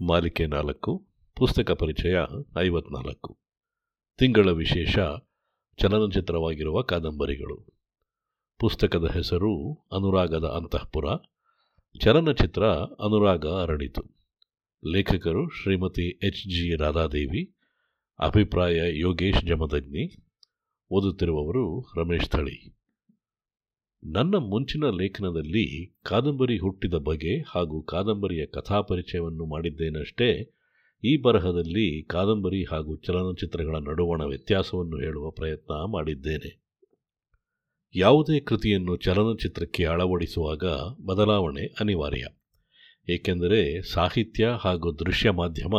ಮಾಲಿಕೆ ನಾಲ್ಕು, ಪುಸ್ತಕ ಪರಿಚಯ ಐವತ್ನಾಲ್ಕು. ತಿಂಗಳ ವಿಶೇಷ ಚಲನಚಿತ್ರವಾಗಿರುವ ಕಾದಂಬರಿಗಳು. ಪುಸ್ತಕದ ಹೆಸರು ಅನುರಾಗದ ಅಂತಃಪುರ. ಚಲನಚಿತ್ರ ಅನುರಾಗ ಅರಳಿತು. ಲೇಖಕರು ಶ್ರೀಮತಿ ಎಚ್ ಜಿ ರಾಧಾದೇವಿ, ಅಭಿಪ್ರಾಯ ಯೋಗೇಶ್ ಜಮದಗ್ನಿ, ಓದುತ್ತಿರುವವರು ರಮೇಶ್ ಥಳಿ. ನನ್ನ ಮುಂಚಿನ ಲೇಖನದಲ್ಲಿ ಕಾದಂಬರಿ ಹುಟ್ಟಿದ ಬಗೆ ಹಾಗೂ ಕಾದಂಬರಿಯ ಕಥಾಪರಿಚಯವನ್ನು ಮಾಡಿದ್ದೇನಷ್ಟೇ, ಈ ಬರಹದಲ್ಲಿ ಕಾದಂಬರಿ ಹಾಗೂ ಚಲನಚಿತ್ರಗಳ ನಡುವಣ ವ್ಯತ್ಯಾಸವನ್ನು ಹೇಳುವ ಪ್ರಯತ್ನ ಮಾಡಿದ್ದೇನೆ. ಯಾವುದೇ ಕೃತಿಯನ್ನು ಚಲನಚಿತ್ರಕ್ಕೆ ಅಳವಡಿಸುವಾಗ ಬದಲಾವಣೆ ಅನಿವಾರ್ಯ. ಏಕೆಂದರೆ ಸಾಹಿತ್ಯ ಹಾಗೂ ದೃಶ್ಯ ಮಾಧ್ಯಮ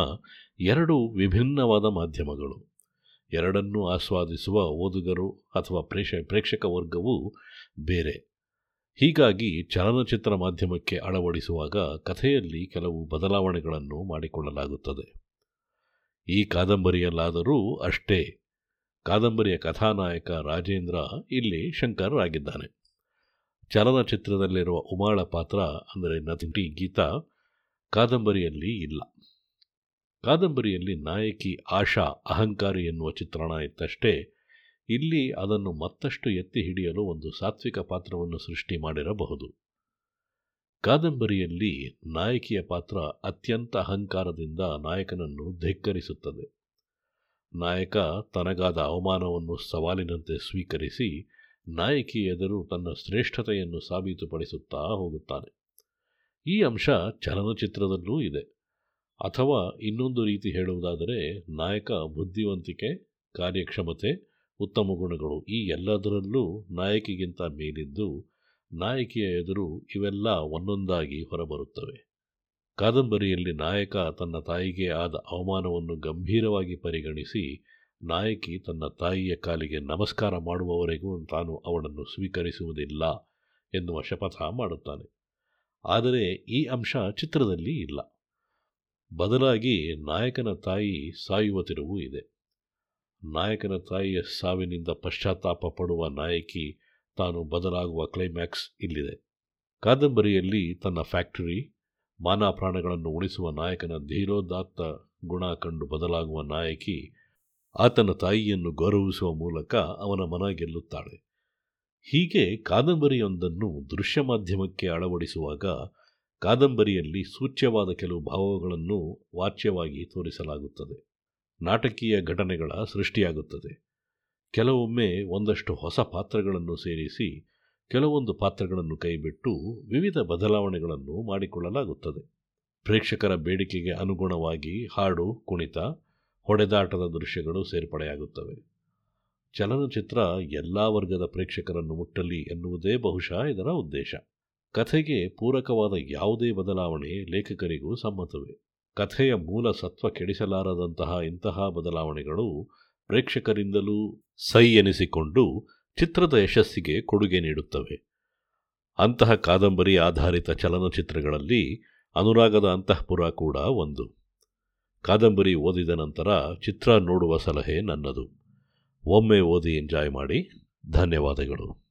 ಎರಡು ವಿಭಿನ್ನವಾದ ಮಾಧ್ಯಮಗಳು. ಎರಡನ್ನೂ ಆಸ್ವಾದಿಸುವ ಓದುಗರು ಅಥವಾ ಪ್ರೇಕ್ಷ, ಪ್ರೇಕ್ಷಕ ವರ್ಗವು ಬೇರೆ. ಹೀಗಾಗಿ ಚಲನಚಿತ್ರ ಮಾಧ್ಯಮಕ್ಕೆ ಅಳವಡಿಸುವಾಗ ಕಥೆಯಲ್ಲಿ ಕೆಲವು ಬದಲಾವಣೆಗಳನ್ನು ಮಾಡಿಕೊಳ್ಳಲಾಗುತ್ತದೆ. ಈ ಕಾದಂಬರಿಯಲ್ಲಾದರೂ ಅಷ್ಟೇ. ಕಾದಂಬರಿಯ ಕಥಾನಾಯಕ ರಾಜೇಂದ್ರ ಇಲ್ಲಿ ಶಂಕರ್ ಆಗಿದ್ದಾನೆ ಚಲನಚಿತ್ರದಲ್ಲಿರುವ ಉಮಾಳ ಪಾತ್ರ ಅಂದರೆ ನಟಿ ಗೀತಾ ಕಾದಂಬರಿಯಲ್ಲಿ ಇಲ್ಲ. ಕಾದಂಬರಿಯಲ್ಲಿ ನಾಯಕಿ ಆಶಾ ಅಹಂಕಾರಿ ಎನ್ನುವ ಚಿತ್ರಣ ಇತ್ತಷ್ಟೇ, ಇಲ್ಲಿ ಅದನ್ನು ಮತ್ತಷ್ಟು ಎತ್ತಿ ಹಿಡಿಯಲು ಒಂದು ಸಾತ್ವಿಕ ಪಾತ್ರವನ್ನು ಸೃಷ್ಟಿ ಮಾಡಿರಬಹುದು. ಕಾದಂಬರಿಯಲ್ಲಿ ನಾಯಕಿಯ ಪಾತ್ರ ಅತ್ಯಂತ ಅಹಂಕಾರದಿಂದ ನಾಯಕನನ್ನು ಧಿಕ್ಕರಿಸುತ್ತದೆ. ನಾಯಕ ತನಗಾದ ಅವಮಾನವನ್ನು ಸವಾಲಿನಂತೆ ಸ್ವೀಕರಿಸಿ ನಾಯಕಿ ಎದುರು ತನ್ನ ಶ್ರೇಷ್ಠತೆಯನ್ನು ಸಾಬೀತುಪಡಿಸುತ್ತಾ ಹೋಗುತ್ತಾನೆ. ಈ ಅಂಶ ಚಲನಚಿತ್ರದಲ್ಲೂ ಇದೆ. ಅಥವಾ ಇನ್ನೊಂದು ರೀತಿ ಹೇಳುವುದಾದರೆ, ನಾಯಕ ಬುದ್ಧಿವಂತಿಕೆ, ಕಾರ್ಯಕ್ಷಮತೆ, ಉತ್ತಮ ಗುಣಗಳು ಈ ಎಲ್ಲದರಲ್ಲೂ ನಾಯಕಿಗಿಂತ ಮೇಲಿದ್ದು, ನಾಯಕಿಯ ಎದುರು ಇವೆಲ್ಲ ಒಂದೊಂದಾಗಿ ಹೊರಬರುತ್ತವೆ. ಕಾದಂಬರಿಯಲ್ಲಿ ನಾಯಕ ತನ್ನ ತಾಯಿಗೆ ಆದ ಅವಮಾನವನ್ನು ಗಂಭೀರವಾಗಿ ಪರಿಗಣಿಸಿ, ನಾಯಕಿ ತನ್ನ ತಾಯಿಯ ಕಾಲಿಗೆ ನಮಸ್ಕಾರ ಮಾಡುವವರೆಗೂ ತಾನು ಅವಳನ್ನು ಸ್ವೀಕರಿಸುವುದಿಲ್ಲ ಎನ್ನುವ ಶಪಥ ಮಾಡುತ್ತಾನೆ. ಆದರೆ ಈ ಅಂಶ ಚಿತ್ರದಲ್ಲಿ ಇಲ್ಲ. ಬದಲಾಗಿ ನಾಯಕನ ತಾಯಿ ಸಾಯುವ ತಿರುವು ಇದೆ. ನಾಯಕನ ತಾಯಿಯ ಸಾವಿನಿಂದ ಪಶ್ಚಾತ್ತಾಪ ಪಡುವ ನಾಯಕಿ ತಾನು ಬದಲಾಗುವ ಕ್ಲೈಮ್ಯಾಕ್ಸ್ ಇಲ್ಲಿದೆ. ಕಾದಂಬರಿಯಲ್ಲಿ ತನ್ನ ಫ್ಯಾಕ್ಟರಿ ಮಾನ ಪ್ರಾಣಗಳನ್ನು ಉಳಿಸುವ ನಾಯಕನ ಧೀರೋದಾತ್ತ ಗುಣ ಕಂಡು ಬದಲಾಗುವ ನಾಯಕಿ ಆತನ ತಾಯಿಯನ್ನು ಗೌರವಿಸುವ ಮೂಲಕ ಅವನ ಮನ ಗೆಲ್ಲುತ್ತಾಳೆ. ಹೀಗೆ ಕಾದಂಬರಿಯೊಂದನ್ನು ದೃಶ್ಯ ಮಾಧ್ಯಮಕ್ಕೆ ಅಳವಡಿಸುವಾಗ ಕಾದಂಬರಿಯಲ್ಲಿ ಸೂಚ್ಯವಾದ ಕೆಲವು ಭಾವಗಳನ್ನು ವಾಚ್ಯವಾಗಿ ತೋರಿಸಲಾಗುತ್ತದೆ. ನಾಟಕೀಯ ಘಟನೆಗಳ ಸೃಷ್ಟಿಯಾಗುತ್ತದೆ. ಕೆಲವೊಮ್ಮೆ ಒಂದಷ್ಟು ಹೊಸ ಪಾತ್ರಗಳನ್ನು ಸೇರಿಸಿ ಕೆಲವೊಂದು ಪಾತ್ರಗಳನ್ನು ಕೈಬಿಟ್ಟು ವಿವಿಧ ಬದಲಾವಣೆಗಳನ್ನು ಮಾಡಿಕೊಳ್ಳಲಾಗುತ್ತದೆ. ಪ್ರೇಕ್ಷಕರ ಬೇಡಿಕೆಗೆ ಅನುಗುಣವಾಗಿ ಹಾಡು, ಕುಣಿತ, ಹೊಡೆದಾಟದ ದೃಶ್ಯಗಳು ಸೇರ್ಪಡೆಯಾಗುತ್ತವೆ. ಚಲನಚಿತ್ರ ಎಲ್ಲ ವರ್ಗದ ಪ್ರೇಕ್ಷಕರನ್ನು ಮುಟ್ಟಲಿ ಎನ್ನುವುದೇ ಬಹುಶಃ ಇದರ ಉದ್ದೇಶ. ಕಥೆಗೆ ಪೂರಕವಾದ ಯಾವುದೇ ಬದಲಾವಣೆ ಲೇಖಕರಿಗೂ ಸಮ್ಮತವೇ. ಕಥೆಯ ಮೂಲ ಸತ್ವ ಕೆಡಿಸಲಾರದಂತಹ ಇಂತಹ ಬದಲಾವಣೆಗಳು ಪ್ರೇಕ್ಷಕರಿಂದಲೂ ಸೈ ಎನಿಸಿಕೊಂಡು ಚಿತ್ರದ ಯಶಸ್ಸಿಗೆ ಕೊಡುಗೆ ನೀಡುತ್ತವೆ. ಅಂತಹ ಕಾದಂಬರಿ ಆಧಾರಿತ ಚಲನಚಿತ್ರಗಳಲ್ಲಿ ಅನುರಾಗದ ಅಂತಃಪುರ ಕೂಡ ಒಂದು. ಕಾದಂಬರಿ ಓದಿದ ನಂತರ ಚಿತ್ರ ನೋಡುವ ಸಲಹೆ ನನ್ನದು. ಒಮ್ಮೆ ಓದಿ ಎಂಜಾಯ್ ಮಾಡಿ. ಧನ್ಯವಾದಗಳು.